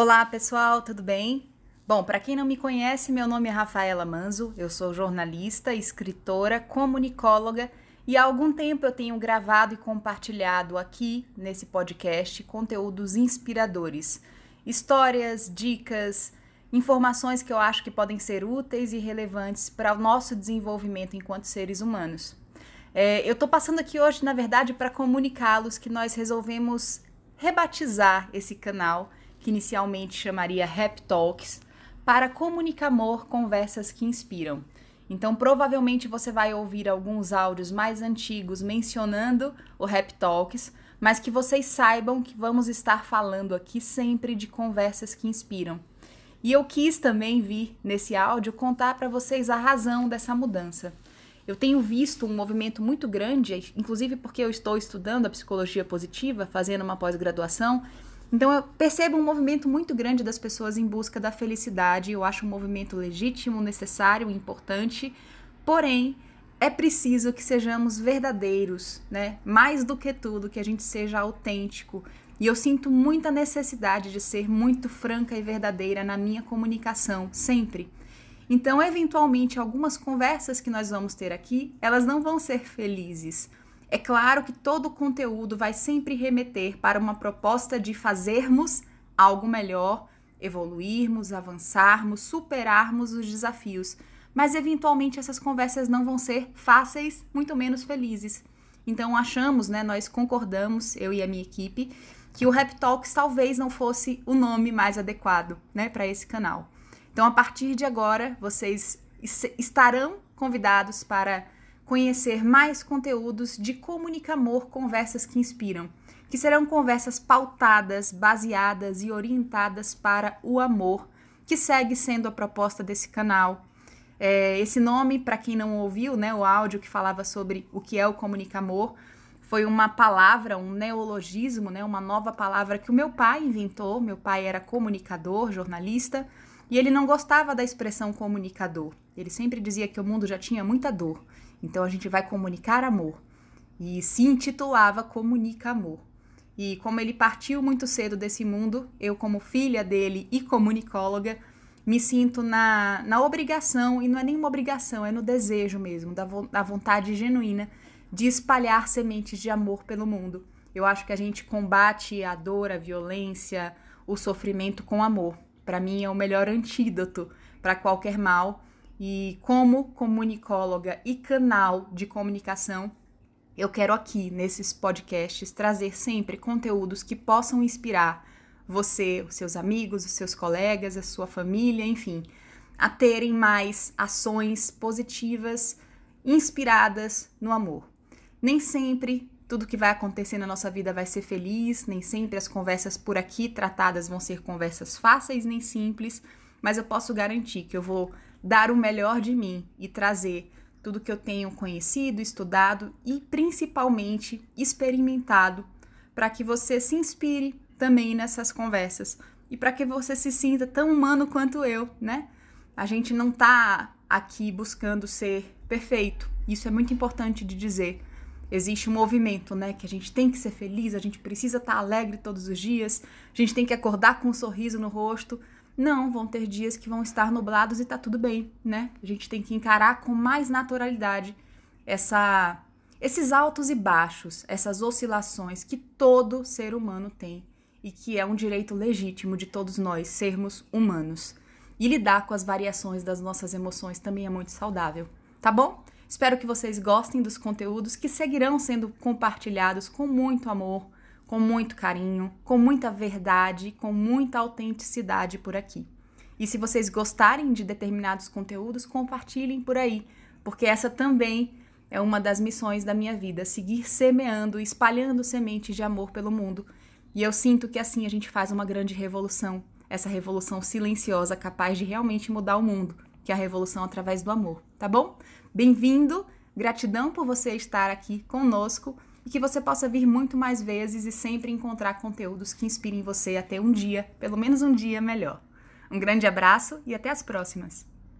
Olá, pessoal, tudo bem? Bom, para quem não me conhece, meu nome é Rafaela Manzo, eu sou jornalista, escritora, comunicóloga e há algum tempo eu tenho gravado e compartilhado aqui nesse podcast conteúdos inspiradores, histórias, dicas, informações que eu acho que podem ser úteis e relevantes para o nosso desenvolvimento enquanto seres humanos. É, eu estou passando aqui hoje, na verdade, para comunicá-los que nós resolvemos rebatizar esse canal que inicialmente chamaria Rap Talks, para Comunicamor Conversas que Inspiram. Então, provavelmente você vai ouvir alguns áudios mais antigos mencionando o Rap Talks, mas que vocês saibam que vamos estar falando aqui sempre de conversas que inspiram. E eu quis também vir nesse áudio contar para vocês a razão dessa mudança. Eu tenho visto um movimento muito grande, inclusive porque eu estou estudando a psicologia positiva, fazendo uma pós-graduação, então eu percebo um movimento muito grande das pessoas em busca da felicidade. Eu acho um movimento legítimo, necessário, importante. Porém, é preciso que sejamos verdadeiros, né? Mais do que tudo, que a gente seja autêntico. E eu sinto muita necessidade de ser muito franca e verdadeira na minha comunicação, sempre. Então, eventualmente, algumas conversas que nós vamos ter aqui, elas não vão ser felizes é claro que todo o conteúdo vai sempre remeter para uma proposta de fazermos algo melhor, evoluirmos, avançarmos, superarmos os desafios. Mas eventualmente essas conversas não vão ser fáceis, muito menos felizes. Então achamos, né, nós concordamos, eu e a minha equipe, que o Rap Talks talvez não fosse o nome mais adequado, né, para esse canal. Então a partir de agora, vocês estarão convidados para conhecer mais conteúdos de Comunicamor Conversas que Inspiram, que serão conversas pautadas, baseadas e orientadas para o amor, que segue sendo a proposta desse canal. É, esse nome, para quem não ouviu, né, o áudio que falava sobre o que é o Comunicamor, foi uma palavra, um neologismo, né, uma nova palavra que o meu pai inventou. Meu pai era comunicador, jornalista, e ele não gostava da expressão comunicador. Ele sempre dizia que o mundo já tinha muita dor então a gente vai comunicar amor. E se intitulava Comunica Amor. E como ele partiu muito cedo desse mundo, eu, como filha dele e comunicóloga, me sinto na, na obrigação, e não é nenhuma obrigação, é no desejo mesmo, da, vo, da vontade genuína de espalhar sementes de amor pelo mundo. Eu acho que a gente combate a dor, a violência, o sofrimento com amor. Para mim é o melhor antídoto para qualquer mal e como comunicóloga e canal de comunicação, eu quero aqui nesses podcasts trazer sempre conteúdos que possam inspirar você, os seus amigos, os seus colegas, a sua família, enfim, a terem mais ações positivas, inspiradas no amor. Nem sempre tudo que vai acontecer na nossa vida vai ser feliz, nem sempre as conversas por aqui tratadas vão ser conversas fáceis nem simples, mas eu posso garantir que eu vou dar o melhor de mim e trazer tudo que eu tenho conhecido, estudado e principalmente experimentado para que você se inspire também nessas conversas e para que você se sinta tão humano quanto eu, né? A gente não tá aqui buscando ser perfeito. Isso é muito importante de dizer. Existe um movimento, né? Que a gente tem que ser feliz, a gente precisa estar tá alegre todos os dias, a gente tem que acordar com um sorriso no rosto. Não, vão ter dias que vão estar nublados e tá tudo bem, né? A gente tem que encarar com mais naturalidade essa esses altos e baixos, essas oscilações que todo ser humano tem e que é um direito legítimo de todos nós sermos humanos. E lidar com as variações das nossas emoções também é muito saudável, tá bom? Espero que vocês gostem dos conteúdos que seguirão sendo compartilhados com muito amor com muito carinho, com muita verdade, com muita autenticidade por aqui. E se vocês gostarem de determinados conteúdos, compartilhem por aí, porque essa também é uma das missões da minha vida, seguir semeando, espalhando sementes de amor pelo mundo. E eu sinto que assim a gente faz uma grande revolução, essa revolução silenciosa capaz de realmente mudar o mundo, que é a revolução através do amor, tá bom? Bem-vindo, gratidão por você estar aqui conosco e que você possa vir muito mais vezes e sempre encontrar conteúdos que inspirem você a ter um dia, pelo menos um dia melhor. Um grande abraço e até as próximas!